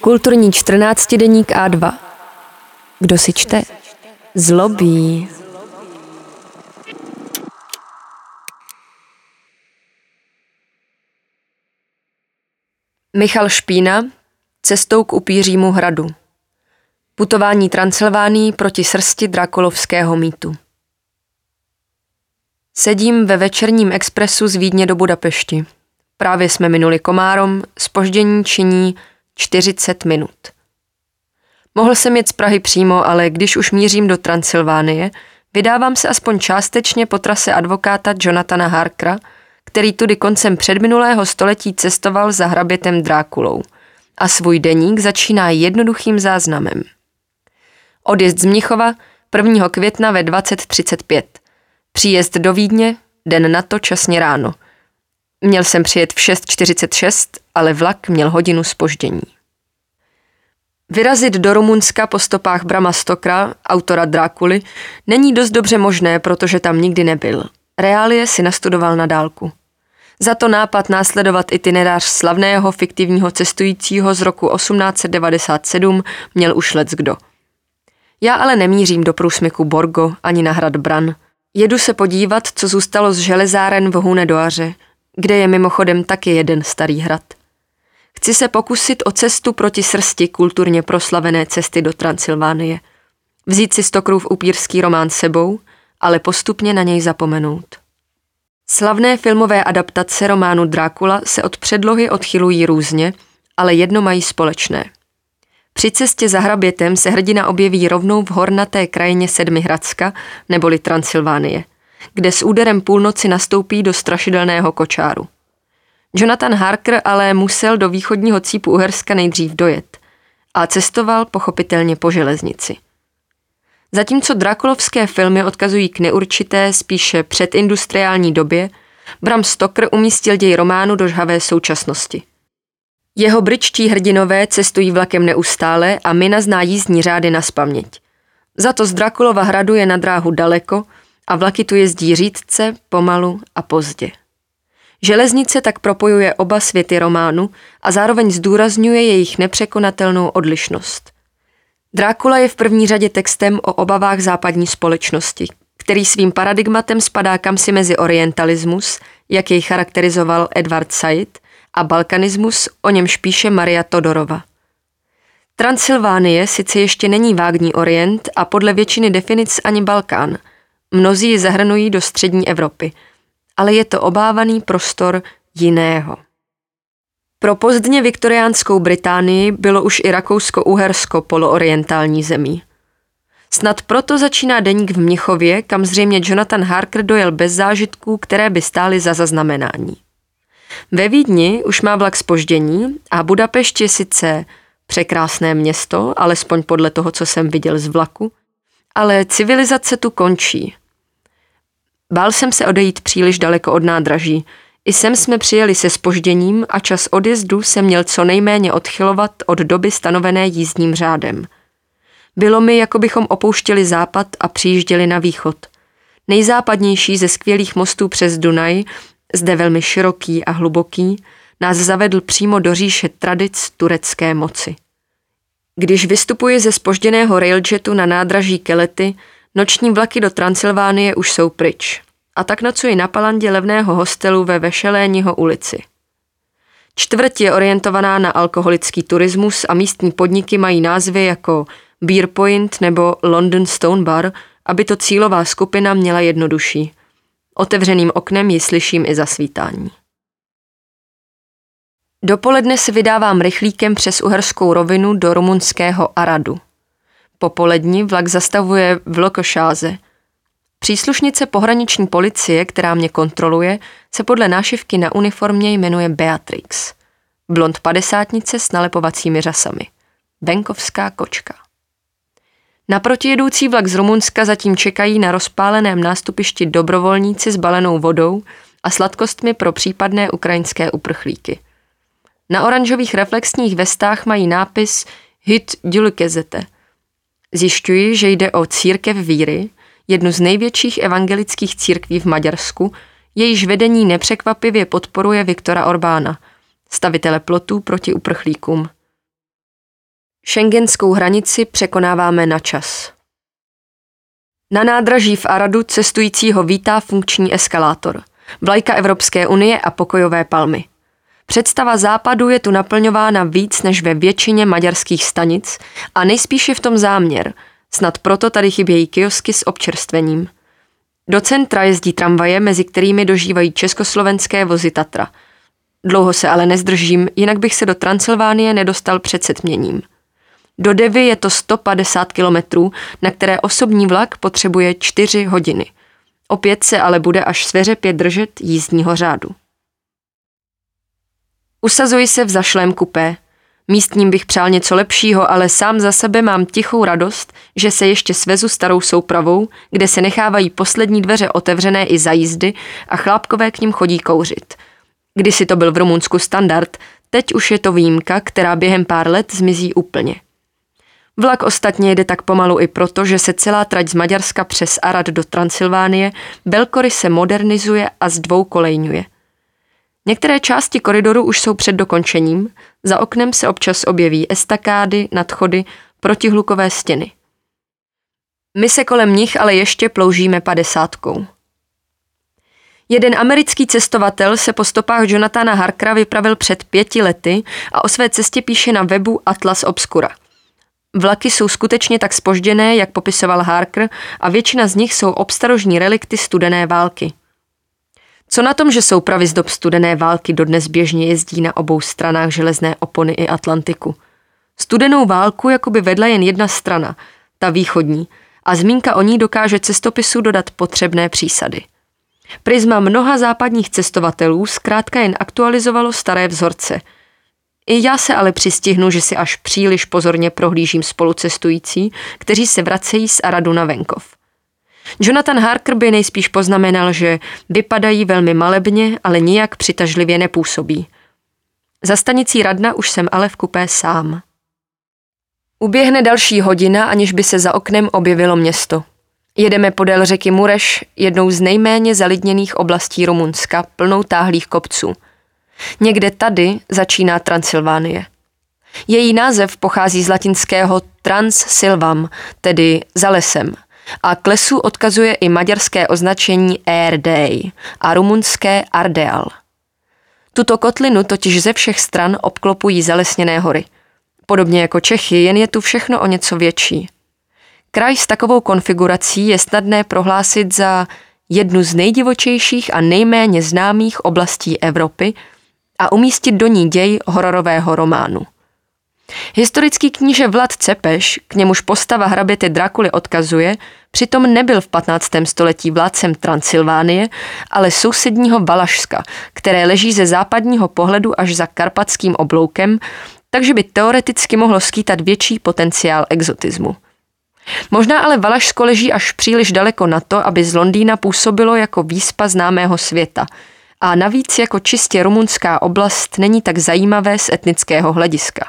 Kulturní 14 deník A2. Kdo si čte? Zlobí. Michal Špína, cestou k upířímu hradu. Putování Transylvánii proti srsti drakulovského mýtu. Sedím ve večerním expresu z Vídně do Budapešti. Právě jsme minuli Komárom, spoždění činí 40 minut. Mohl jsem jet z Prahy přímo, ale když už mířím do Transylvánie, vydávám se aspoň částečně po trase advokáta Jonathana Harkra, který tudy koncem předminulého století cestoval za hrabětem Drákulou a svůj deník začíná jednoduchým záznamem. Odjezd z Mnichova 1. května ve 20.35. Příjezd do Vídně, den na to časně ráno – Měl jsem přijet v 6.46, ale vlak měl hodinu spoždění. Vyrazit do Rumunska po stopách Brama Stokra, autora Drákuly, není dost dobře možné, protože tam nikdy nebyl. Reálie si nastudoval na dálku. Za to nápad následovat itinerář slavného fiktivního cestujícího z roku 1897 měl už lec kdo. Já ale nemířím do průsmyku Borgo ani na hrad Bran. Jedu se podívat, co zůstalo z železáren v Hunedoaře, kde je mimochodem taky jeden starý hrad. Chci se pokusit o cestu proti srsti kulturně proslavené cesty do Transylvánie. Vzít si Stokrův upírský román sebou, ale postupně na něj zapomenout. Slavné filmové adaptace románu Drákula se od předlohy odchylují různě, ale jedno mají společné. Při cestě za hrabětem se hrdina objeví rovnou v hornaté krajině Sedmihradska neboli Transylvánie – kde s úderem půlnoci nastoupí do strašidelného kočáru. Jonathan Harker ale musel do východního cípu Uherska nejdřív dojet a cestoval pochopitelně po železnici. Zatímco drakulovské filmy odkazují k neurčité, spíše předindustriální době, Bram Stoker umístil děj románu do žhavé současnosti. Jeho britští hrdinové cestují vlakem neustále a Mina zná jízdní řády na spaměť. Za to z Drakulova hradu je na dráhu daleko a vlaky tu jezdí řídce, pomalu a pozdě. Železnice tak propojuje oba světy románu a zároveň zdůrazňuje jejich nepřekonatelnou odlišnost. Drákula je v první řadě textem o obavách západní společnosti, který svým paradigmatem spadá kamsi mezi orientalismus, jak jej charakterizoval Edward Said, a balkanismus, o němž píše Maria Todorova. Transylvánie sice ještě není vágní orient a podle většiny definic ani Balkán – Mnozí ji zahrnují do střední Evropy, ale je to obávaný prostor jiného. Pro pozdně viktoriánskou Británii bylo už i Rakousko-Uhersko poloorientální zemí. Snad proto začíná deník v Mnichově, kam zřejmě Jonathan Harker dojel bez zážitků, které by stály za zaznamenání. Ve Vídni už má vlak spoždění a Budapešť je sice překrásné město, alespoň podle toho, co jsem viděl z vlaku, ale civilizace tu končí. Bál jsem se odejít příliš daleko od nádraží. I sem jsme přijeli se spožděním a čas odjezdu se měl co nejméně odchylovat od doby stanovené jízdním řádem. Bylo mi, jako bychom opouštěli západ a přijížděli na východ. Nejzápadnější ze skvělých mostů přes Dunaj, zde velmi široký a hluboký, nás zavedl přímo do říše tradic turecké moci. Když vystupuji ze spožděného railjetu na nádraží Kelety, noční vlaky do Transylvánie už jsou pryč a tak nocuji na palandě levného hostelu ve Vešeléního ulici. Čtvrť je orientovaná na alkoholický turismus a místní podniky mají názvy jako Beer Point nebo London Stone Bar, aby to cílová skupina měla jednodušší. Otevřeným oknem ji slyším i zasvítání. Dopoledne se vydávám rychlíkem přes uherskou rovinu do rumunského Aradu. Popolední vlak zastavuje v Lokošáze – Příslušnice pohraniční policie, která mě kontroluje, se podle nášivky na uniformě jmenuje Beatrix. Blond padesátnice s nalepovacími řasami. Venkovská kočka. Naproti jedoucí vlak z Rumunska zatím čekají na rozpáleném nástupišti dobrovolníci s balenou vodou a sladkostmi pro případné ukrajinské uprchlíky. Na oranžových reflexních vestách mají nápis Hit Dulkezete. Zjišťuji, že jde o církev víry, jednu z největších evangelických církví v Maďarsku, jejíž vedení nepřekvapivě podporuje Viktora Orbána, stavitele plotů proti uprchlíkům. Schengenskou hranici překonáváme na čas. Na nádraží v Aradu cestujícího vítá funkční eskalátor, vlajka Evropské unie a pokojové palmy. Představa západu je tu naplňována víc než ve většině maďarských stanic a nejspíše v tom záměr, snad proto tady chybějí kiosky s občerstvením. Do centra jezdí tramvaje, mezi kterými dožívají československé vozy Tatra. Dlouho se ale nezdržím, jinak bych se do Transylvánie nedostal před setměním – do Devy je to 150 kilometrů, na které osobní vlak potřebuje 4 hodiny. Opět se ale bude až sveřepě držet jízdního řádu. Usazuji se v zašlém kupé. Místním bych přál něco lepšího, ale sám za sebe mám tichou radost, že se ještě svezu starou soupravou, kde se nechávají poslední dveře otevřené i za jízdy a chlápkové k ním chodí kouřit. Kdysi to byl v Rumunsku standard, teď už je to výjimka, která během pár let zmizí úplně. Vlak ostatně jede tak pomalu i proto, že se celá trať z Maďarska přes Arad do Transylvánie se modernizuje a zdvoukolejňuje. Některé části koridoru už jsou před dokončením, za oknem se občas objeví estakády, nadchody, protihlukové stěny. My se kolem nich ale ještě ploužíme padesátkou. Jeden americký cestovatel se po stopách Jonathana Harkra vypravil před pěti lety a o své cestě píše na webu Atlas Obscura – Vlaky jsou skutečně tak spožděné, jak popisoval Harker, a většina z nich jsou obstarožní relikty studené války. Co na tom, že soupravy z dob studené války dodnes běžně jezdí na obou stranách železné opony i Atlantiku? Studenou válku jakoby vedla jen jedna strana, ta východní, a zmínka o ní dokáže cestopisu dodat potřebné přísady. Prisma mnoha západních cestovatelů zkrátka jen aktualizovalo staré vzorce – i já se ale přistihnu, že si až příliš pozorně prohlížím spolucestující, kteří se vracejí z Aradu na venkov. Jonathan Harker by nejspíš poznamenal, že vypadají velmi malebně, ale nijak přitažlivě nepůsobí. Za stanicí Radna už jsem ale v kupé sám. Uběhne další hodina, aniž by se za oknem objevilo město. Jedeme podél řeky Mureš, jednou z nejméně zalidněných oblastí Rumunska, plnou táhlých kopců – Někde tady začíná Transylvánie. Její název pochází z latinského Transsilvam, tedy za lesem, a k lesu odkazuje i maďarské označení Erdej a rumunské Ardeal. Tuto kotlinu totiž ze všech stran obklopují zalesněné hory. Podobně jako Čechy, jen je tu všechno o něco větší. Kraj s takovou konfigurací je snadné prohlásit za jednu z nejdivočejších a nejméně známých oblastí Evropy – a umístit do ní děj hororového románu. Historický kníže Vlad Cepeš, k němuž postava hraběty Drakuly odkazuje, přitom nebyl v 15. století vládcem Transylvánie, ale sousedního Valašska, které leží ze západního pohledu až za karpatským obloukem, takže by teoreticky mohlo skýtat větší potenciál exotismu. Možná ale Valašsko leží až příliš daleko na to, aby z Londýna působilo jako výspa známého světa – a navíc jako čistě rumunská oblast není tak zajímavé z etnického hlediska.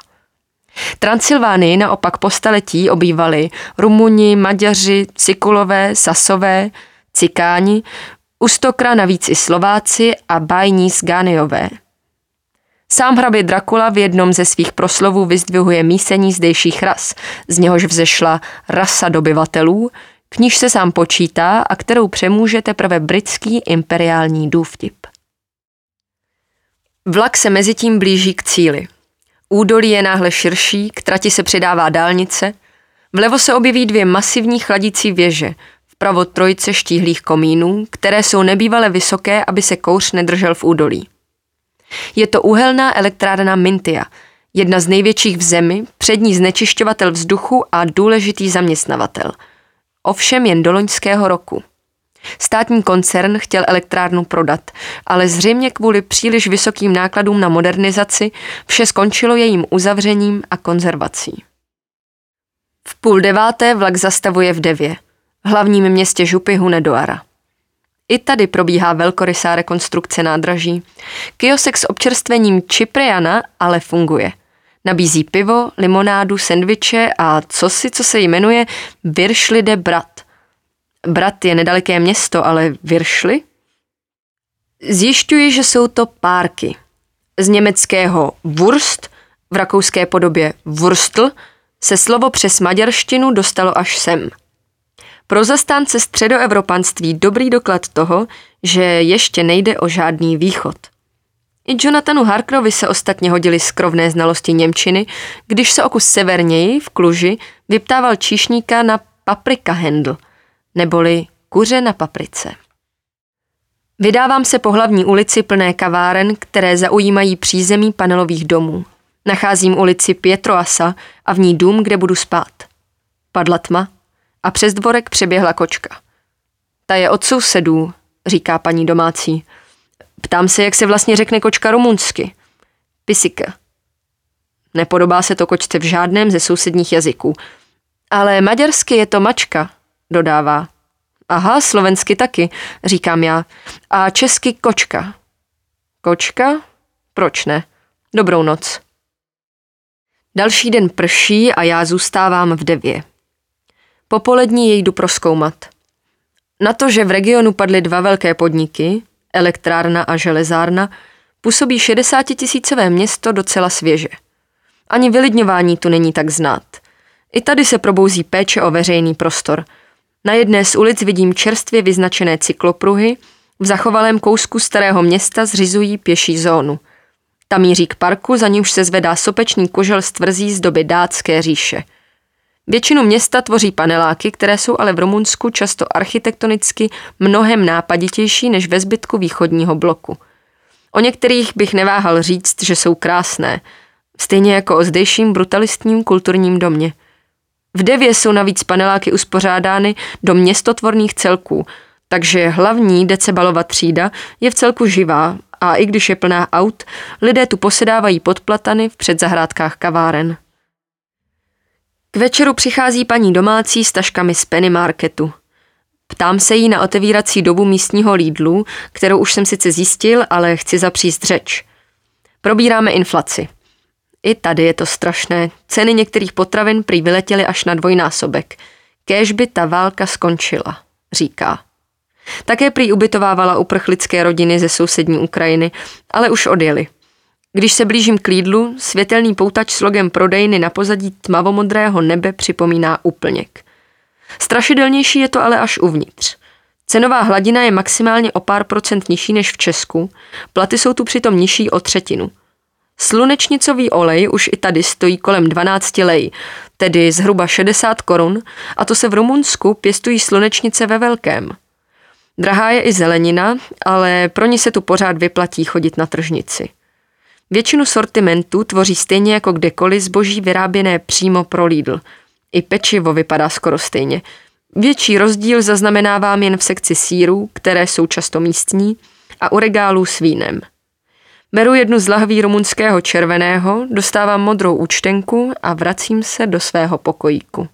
Transylvánii naopak po staletí obývali Rumuni, Maďaři, Cikulové, Sasové, Cikáni, Ustokra navíc i Slováci a bajní Gániové. Sám hrabě Dracula v jednom ze svých proslovů vyzdvihuje mísení zdejších ras, z něhož vzešla rasa dobyvatelů, k níž se sám počítá a kterou přemůže teprve britský imperiální důvtip. Vlak se mezitím blíží k cíli. Údolí je náhle širší, k trati se přidává dálnice, vlevo se objeví dvě masivní chladící věže, vpravo trojice štíhlých komínů, které jsou nebývale vysoké, aby se kouř nedržel v údolí. Je to uhelná elektrárna Mintia, jedna z největších v zemi, přední znečišťovatel vzduchu a důležitý zaměstnavatel. Ovšem jen do loňského roku. Státní koncern chtěl elektrárnu prodat, ale zřejmě kvůli příliš vysokým nákladům na modernizaci vše skončilo jejím uzavřením a konzervací. V půl deváté vlak zastavuje v Devě, hlavním městě Župy Hunedoara. I tady probíhá velkorysá rekonstrukce nádraží. Kiosek s občerstvením Čipriana ale funguje. Nabízí pivo, limonádu, sendviče a co si, co se jmenuje Viršlide Brat. Brat je nedaleké město, ale Viršli? Zjišťuji, že jsou to párky. Z německého Wurst, v rakouské podobě Wurstl, se slovo přes maďarštinu dostalo až sem. Pro zastánce středoevropanství dobrý doklad toho, že ještě nejde o žádný východ. I Jonathanu Harkerovi se ostatně hodili skrovné znalosti Němčiny, když se o kus severněji v Kluži vyptával číšníka na paprika handle, neboli kuře na paprice. Vydávám se po hlavní ulici plné kaváren, které zaujímají přízemí panelových domů. Nacházím ulici Pietroasa a v ní dům, kde budu spát. Padla tma a přes dvorek přeběhla kočka. Ta je od sousedů, říká paní domácí. Ptám se, jak se vlastně řekne kočka rumunsky. Pisika. Nepodobá se to kočce v žádném ze sousedních jazyků. Ale maďarsky je to mačka, dodává. Aha, slovensky taky, říkám já. A česky kočka. Kočka? Proč ne? Dobrou noc. Další den prší a já zůstávám v devě. Popolední jej jdu proskoumat. Na to, že v regionu padly dva velké podniky, elektrárna a železárna, působí 60 tisícové město docela svěže. Ani vylidňování tu není tak znát. I tady se probouzí péče o veřejný prostor. Na jedné z ulic vidím čerstvě vyznačené cyklopruhy, v zachovalém kousku starého města zřizují pěší zónu. Tam míří k parku, za nímž se zvedá sopečný kožel z tvrzí z doby dátské říše – Většinu města tvoří paneláky, které jsou ale v Rumunsku často architektonicky mnohem nápaditější než ve zbytku východního bloku. O některých bych neváhal říct, že jsou krásné, stejně jako o zdejším brutalistním kulturním domě. V Devě jsou navíc paneláky uspořádány do městotvorných celků, takže hlavní Decebalova třída je v celku živá a i když je plná aut, lidé tu posedávají pod platany v předzahrádkách kaváren. K večeru přichází paní domácí s taškami z Penny Marketu. Ptám se jí na otevírací dobu místního Lidlu, kterou už jsem sice zjistil, ale chci zapříst řeč. Probíráme inflaci. I tady je to strašné. Ceny některých potravin prý vyletěly až na dvojnásobek. Kéž by ta válka skončila, říká. Také prý ubytovávala uprchlické rodiny ze sousední Ukrajiny, ale už odjeli. Když se blížím k Lídlu, světelný poutač s logem prodejny na pozadí tmavomodrého nebe připomíná úplněk. Strašidelnější je to ale až uvnitř. Cenová hladina je maximálně o pár procent nižší než v Česku, platy jsou tu přitom nižší o třetinu. Slunečnicový olej už i tady stojí kolem 12 lej, tedy zhruba 60 korun, a to se v Rumunsku pěstují slunečnice ve velkém. Drahá je i zelenina, ale pro ní se tu pořád vyplatí chodit na tržnici. Většinu sortimentu tvoří stejně jako kdekoliv zboží vyráběné přímo pro Lidl. I pečivo vypadá skoro stejně. Větší rozdíl zaznamenávám jen v sekci sírů, které jsou často místní, a u regálů s vínem. Beru jednu z lahví rumunského červeného, dostávám modrou účtenku a vracím se do svého pokojíku.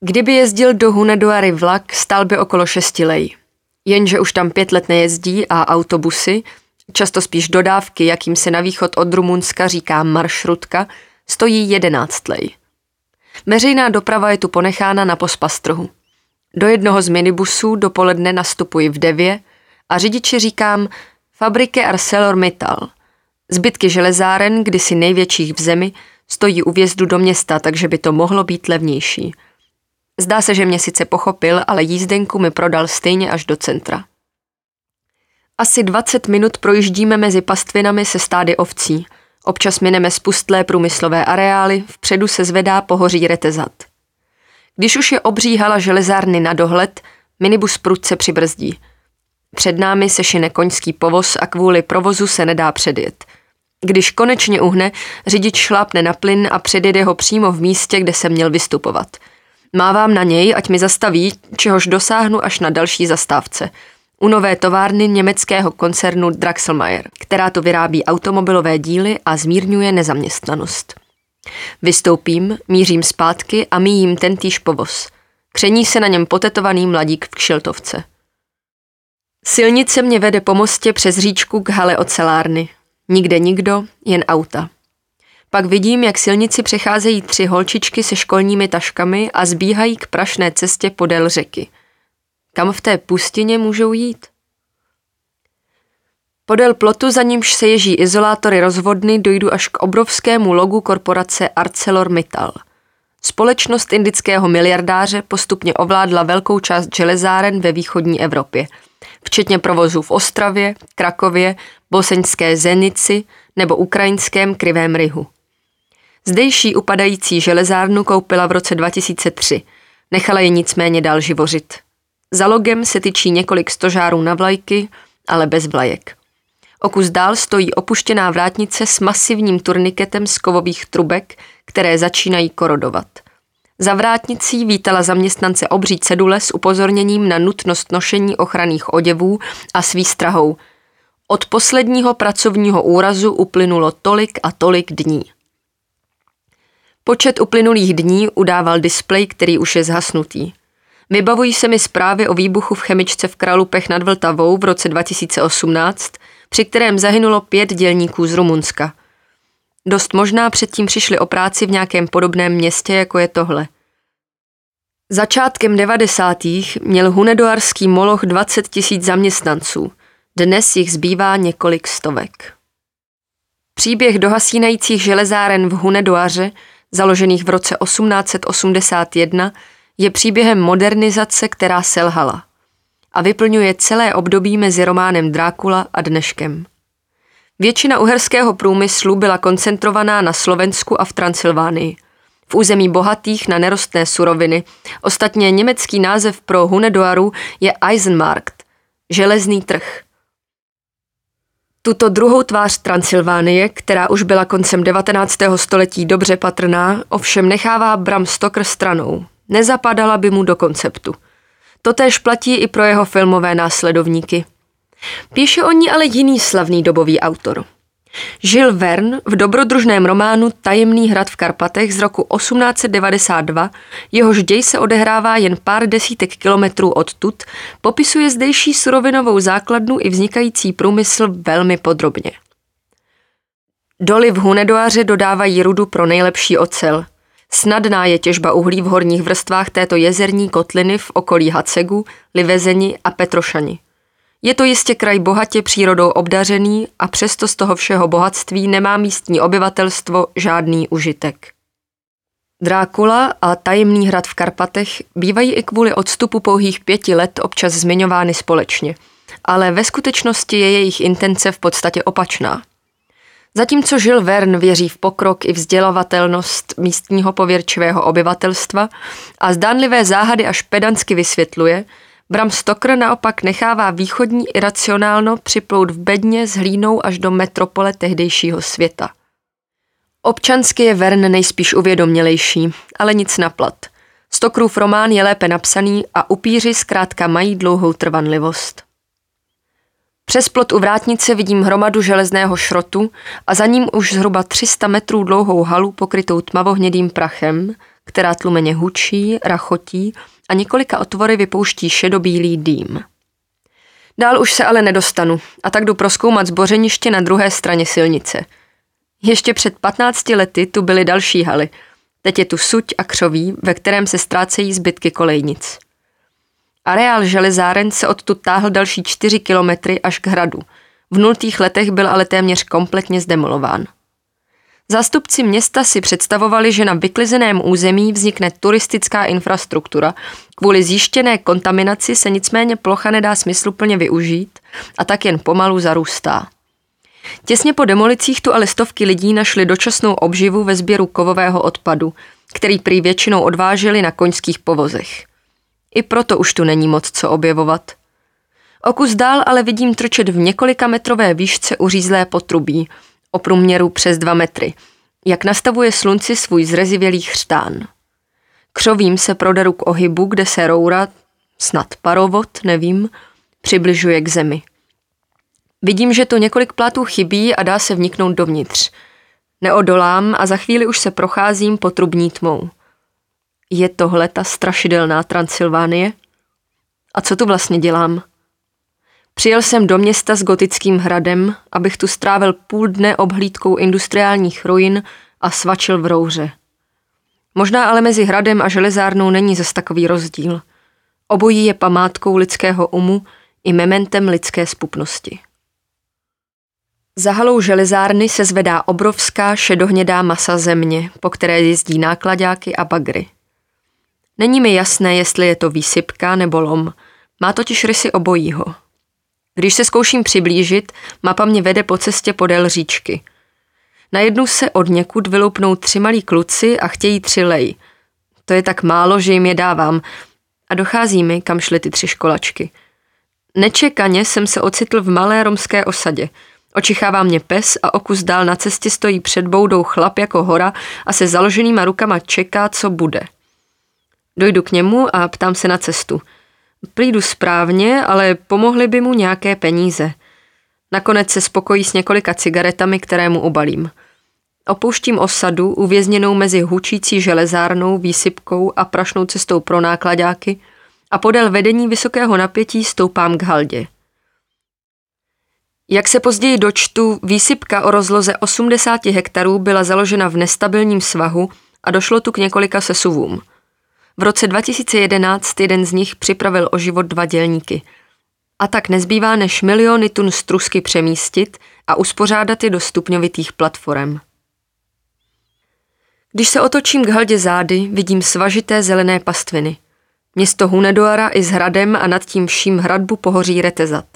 Kdyby jezdil do Hunedoary vlak, stál by okolo šesti lej. Jenže už tam pět let nejezdí a autobusy, často spíš dodávky, jakým se na východ od Rumunska říká maršrutka, stojí 11 lej. Veřejná doprava je tu ponechána na pospastrhu. Do jednoho z minibusů dopoledne nastupuji v devě a řidiči říkám fabriky ArcelorMittal. Zbytky železáren, kdysi největších v zemi, stojí u vjezdu do města, takže by to mohlo být levnější. Zdá se, že mě sice pochopil, ale jízdenku mi prodal stejně až do centra. Asi 20 minut projíždíme mezi pastvinami se stády ovcí. Občas mineme spustlé průmyslové areály, vpředu se zvedá pohoří retezat. Když už je obří hala železárny na dohled, minibus prudce přibrzdí. Před námi se šine koňský povoz a kvůli provozu se nedá předjet. Když konečně uhne, řidič šlápne na plyn a předjede ho přímo v místě, kde se měl vystupovat. Mávám na něj, ať mi zastaví, čehož dosáhnu až na další zastávce – u nové továrny německého koncernu Draxelmeier, která to vyrábí automobilové díly a zmírňuje nezaměstnanost. Vystoupím, mířím zpátky a míjím tentýž povoz. Kření se na něm potetovaný mladík v kšiltovce. Silnice mě vede po mostě přes říčku k hale ocelárny. Nikde nikdo, jen auta. Pak vidím, jak silnici přecházejí tři holčičky se školními taškami a zbíhají k prašné cestě podél řeky – kam v té pustině můžou jít? Podél plotu, za nímž se ježí izolátory rozvodny, dojdu až k obrovskému logu korporace ArcelorMittal. Společnost indického miliardáře postupně ovládla velkou část železáren ve východní Evropě, včetně provozů v Ostravě, Krakově, boseňské Zenici nebo ukrajinském Krivém Rihu. Zdejší upadající železárnu koupila v roce 2003, nechala je nicméně dál živořit. Za logem se tyčí několik stožárů na vlajky, ale bez vlajek. O kus dál stojí opuštěná vrátnice s masivním turniketem z kovových trubek, které začínají korodovat. Za vrátnicí vítala zaměstnance obří cedule s upozorněním na nutnost nošení ochranných oděvů a s výstrahou. Od posledního pracovního úrazu uplynulo tolik a tolik dní. Počet uplynulých dní udával displej, který už je zhasnutý. Vybavují se mi zprávy o výbuchu v chemičce v Kralupech nad Vltavou v roce 2018, při kterém zahynulo pět dělníků z Rumunska. Dost možná předtím přišli o práci v nějakém podobném městě, jako je tohle. Začátkem 90. měl hunedoarský moloch 20 tisíc zaměstnanců. Dnes jich zbývá několik stovek. Příběh dohasínajících železáren v Hunedoaře, založených v roce 1881, je příběhem modernizace, která selhala a vyplňuje celé období mezi románem Drákula a dneškem. Většina uherského průmyslu byla koncentrovaná na Slovensku a v Transylvánii, v území bohatých na nerostné suroviny. Ostatně německý název pro Hunedoaru je Eisenmarkt, železný trh. Tuto druhou tvář Transylvánie, která už byla koncem 19. století dobře patrná, ovšem nechává Bram Stoker stranou. Nezapadala by mu do konceptu – Totéž platí i pro jeho filmové následovníky. Píše o ní ale jiný slavný dobový autor. Žil Verne v dobrodružném románu Tajemný hrad v Karpatech z roku 1892, jehož děj se odehrává jen pár desítek kilometrů odtud, popisuje zdejší surovinovou základnu i vznikající průmysl velmi podrobně. Doly v Hunedoáře dodávají rudu pro nejlepší ocel – Snadná je těžba uhlí v horních vrstvách této jezerní kotliny v okolí Hacegu, Livezeni a Petrošani. Je to jistě kraj bohatě přírodou obdařený a přesto z toho všeho bohatství nemá místní obyvatelstvo žádný užitek. Drákula a tajemný hrad v Karpatech bývají i kvůli odstupu pouhých pěti let občas zmiňovány společně, ale ve skutečnosti je jejich intence v podstatě opačná – Zatímco Žil Verne věří v pokrok i vzdělavatelnost místního pověrčivého obyvatelstva a zdánlivé záhady až pedansky vysvětluje, Bram Stoker naopak nechává východní iracionálno připlout v bedně s hlínou až do metropole tehdejšího světa. Občansky je Verne nejspíš uvědomělejší, ale nic naplat. Stokrův román je lépe napsaný a upíři zkrátka mají dlouhou trvanlivost. Přes plot u vrátnice vidím hromadu železného šrotu a za ním už zhruba 300 metrů dlouhou halu pokrytou tmavohnědým prachem, která tlumeně hučí, rachotí a několika otvory vypouští šedobílý dým. Dál už se ale nedostanu a tak jdu proskoumat zbořeniště na druhé straně silnice. Ještě před 15 lety tu byly další haly. Teď je tu suť a křoví, ve kterém se ztrácejí zbytky kolejnic. Areál železáren se odtud táhl další čtyři kilometry až k hradu. V nultých letech byl ale téměř kompletně zdemolován. Zástupci města si představovali, že na vyklizeném území vznikne turistická infrastruktura. Kvůli zjištěné kontaminaci se nicméně plocha nedá smysluplně využít a tak jen pomalu zarůstá. Těsně po demolicích tu ale stovky lidí našli dočasnou obživu ve sběru kovového odpadu, který prý většinou odváželi na koňských povozech. I proto už tu není moc co objevovat. O kus dál ale vidím trčet v několika metrové výšce uřízlé potrubí, o průměru přes dva metry, jak nastavuje slunci svůj zrezivělý chřtán. Křovím se proderu k ohybu, kde se roura, snad parovod, nevím, přibližuje k zemi. Vidím, že to několik plátů chybí a dá se vniknout dovnitř. Neodolám a za chvíli už se procházím potrubní tmou. Je tohle ta strašidelná Transylvánie? A co tu vlastně dělám? Přijel jsem do města s gotickým hradem, abych tu strávil půl dne obhlídkou industriálních ruin a svačil v rouře. Možná ale mezi hradem a železárnou není zas takový rozdíl. Obojí je památkou lidského umu i mementem lidské spupnosti. Za halou železárny se zvedá obrovská šedohnědá masa země, po které jezdí nákladáky a bagry. Není mi jasné, jestli je to výsypka nebo lom. Má totiž rysy obojího. Když se zkouším přiblížit, mapa mě vede po cestě podél říčky. Na jednu se od někud vyloupnou tři malí kluci a chtějí tři lej. To je tak málo, že jim je dávám. A dochází mi, kam šly ty tři školačky. Nečekaně jsem se ocitl v malé romské osadě. Očichává mě pes a okus dál na cestě stojí před boudou chlap jako hora a se založenýma rukama čeká, co bude. Dojdu k němu a ptám se na cestu. Přijdu správně, ale pomohly by mu nějaké peníze. Nakonec se spokojí s několika cigaretami, které mu obalím. Opouštím osadu, uvězněnou mezi hučící železárnou, výsypkou a prašnou cestou pro nákladáky a podél vedení vysokého napětí stoupám k haldě. Jak se později dočtu, výsypka o rozloze 80 hektarů byla založena v nestabilním svahu a došlo tu k několika sesuvům. V roce 2011 jeden z nich připravil o život dva dělníky. A tak nezbývá než miliony tun strusky přemístit a uspořádat je do stupňovitých platform. Když se otočím k haldě zády, vidím svažité zelené pastviny. Město Hunedoara i s hradem a nad tím vším hradbu pohoří Retezat.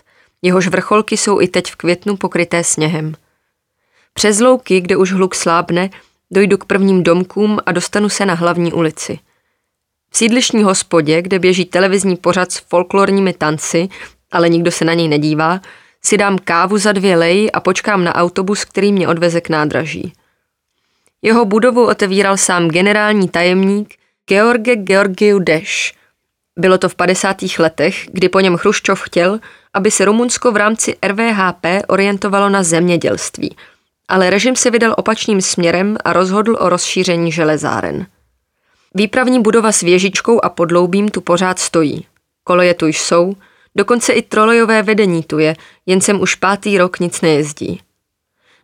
Jehož vrcholky jsou i teď v květnu pokryté sněhem. Přes louky, kde už hluk slábne, dojdu k prvním domkům a dostanu se na hlavní ulici. V sídlišní hospodě, kde běží televizní pořad s folklorními tanci, ale nikdo se na něj nedívá, si dám kávu za dvě lej a počkám na autobus, který mě odveze k nádraží. Jeho budovu otevíral sám generální tajemník George Georgiou Deš. Bylo to v 50. letech, kdy po něm Chruščov chtěl, aby se Rumunsko v rámci RVHP orientovalo na zemědělství, ale režim se vydal opačným směrem a rozhodl o rozšíření železáren. Výpravní budova s věžičkou a podloubím tu pořád stojí. Koleje tu jsou, dokonce i trolejové vedení tu je, jen sem už pátý rok nic nejezdí.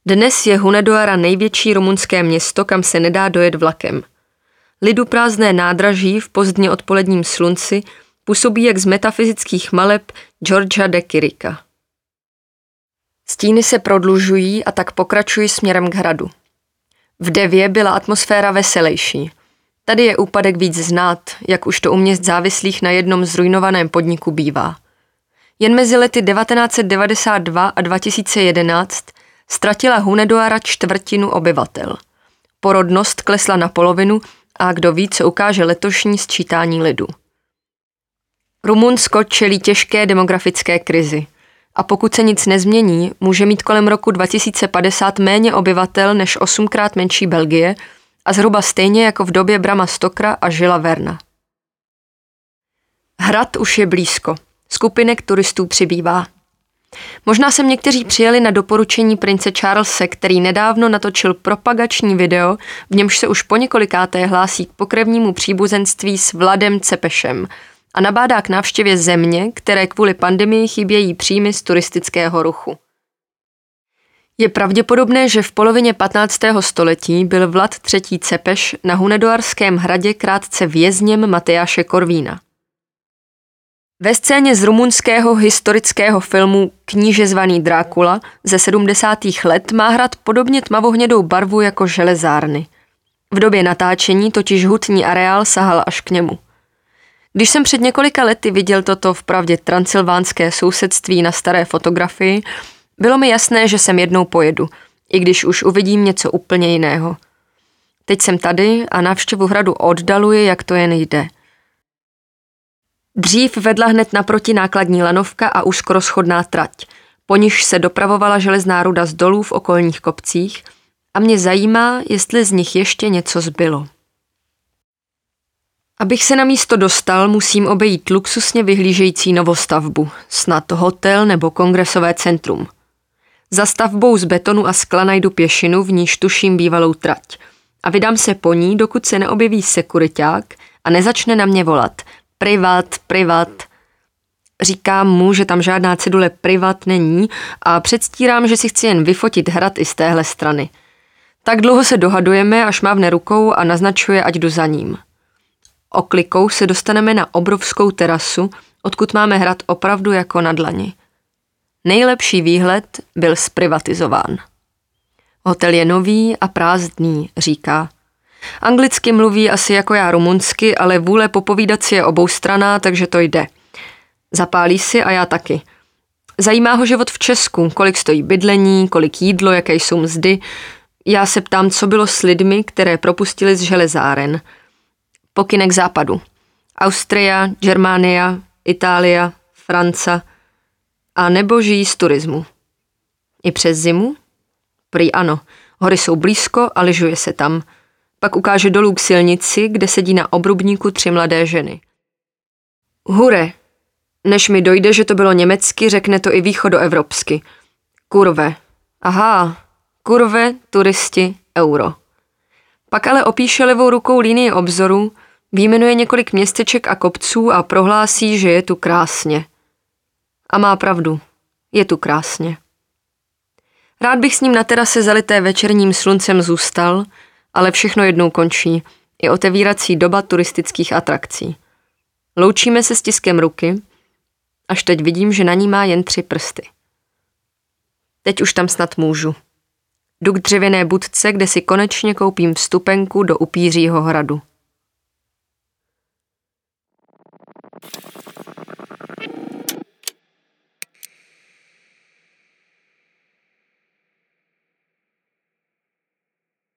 Dnes je Hunedoara největší rumunské město, kam se nedá dojet vlakem. Lidu prázdné nádraží v pozdně odpoledním slunci působí jak z metafyzických maleb Georgia de Kirika. Stíny se prodlužují a tak pokračují směrem k hradu. V Devě byla atmosféra veselější. Tady je úpadek víc znát, jak už to u měst závislých na jednom zrujnovaném podniku bývá. Jen mezi lety 1992 a 2011 ztratila Hunedoara čtvrtinu obyvatel. Porodnost klesla na polovinu a kdo ví, co ukáže letošní sčítání lidu. Rumunsko čelí těžké demografické krizi. A pokud se nic nezmění, může mít kolem roku 2050 méně obyvatel než osmkrát menší Belgie a zhruba stejně jako v době Brama Stokra a Žila Verna. Hrad už je blízko. Skupinek turistů přibývá. Možná sem někteří přijeli na doporučení prince Charlesa, který nedávno natočil propagační video, v němž se už po několikáté hlásí k pokrevnímu příbuzenství s Vladem Cepešem a nabádá k návštěvě země, které kvůli pandemii chybějí příjmy z turistického ruchu. Je pravděpodobné, že v polovině 15. století byl Vlad III. Cepeš na Hunedoarském hradě krátce vězněm Matejáše Korvína. Ve scéně z rumunského historického filmu Kníže zvaný Drákula ze 70. let má hrad podobně tmavohnědou barvu jako železárny. V době natáčení totiž hutní areál sahal až k němu. Když jsem před několika lety viděl toto v pravdě transylvánské sousedství na staré fotografii, bylo mi jasné, že sem jednou pojedu, i když už uvidím něco úplně jiného. Teď jsem tady a návštěvu hradu oddaluje, jak to jen jde. Dřív vedla hned naproti nákladní lanovka a úzkorozchodná trať, po níž se dopravovala železná ruda z dolů v okolních kopcích a mě zajímá, jestli z nich ještě něco zbylo. Abych se na místo dostal, musím obejít luxusně vyhlížející novostavbu, snad hotel nebo kongresové centrum. Za stavbou z betonu a skla najdu pěšinu, v níž tuším bývalou trať. A vydám se po ní, dokud se neobjeví sekuriták a nezačne na mě volat. Privat, privat. Říkám mu, že tam žádná cedule privat není a předstírám, že si chci jen vyfotit hrad i z téhle strany. Tak dlouho se dohadujeme, až mávne rukou a naznačuje, ať jdu za ním. Oklikou se dostaneme na obrovskou terasu, odkud máme hrad opravdu jako na dlani. Nejlepší výhled byl zprivatizován. Hotel je nový a prázdný, říká. Anglicky mluví asi jako já rumunsky, ale vůle popovídat si je oboustraná, takže to jde. Zapálí si a já taky. Zajímá ho život v Česku, kolik stojí bydlení, kolik jídlo, jaké jsou mzdy. Já se ptám, co bylo s lidmi, které propustili z železáren. Pokynek západu. Austria, Germánia, Itália, Franca a nebo žijí z turismu. I přes zimu? Prý ano, hory jsou blízko a lyžuje se tam. Pak ukáže dolů k silnici, kde sedí na obrubníku tři mladé ženy. Hure, než mi dojde, že to bylo německy, řekne to i východoevropsky. Kurve. Aha, kurve, turisti, euro. Pak ale opíše levou rukou linii obzoru, výjmenuje několik městeček a kopců a prohlásí, že je tu krásně. A má pravdu, je tu krásně. Rád bych s ním na terase zalité večerním sluncem zůstal, ale všechno jednou končí. Je otevírací doba turistických atrakcí. Loučíme se s tiskem ruky, až teď vidím, že na ní má jen tři prsty. Teď už tam snad můžu. Jdu k dřevěné budce, kde si konečně koupím vstupenku do upířího hradu.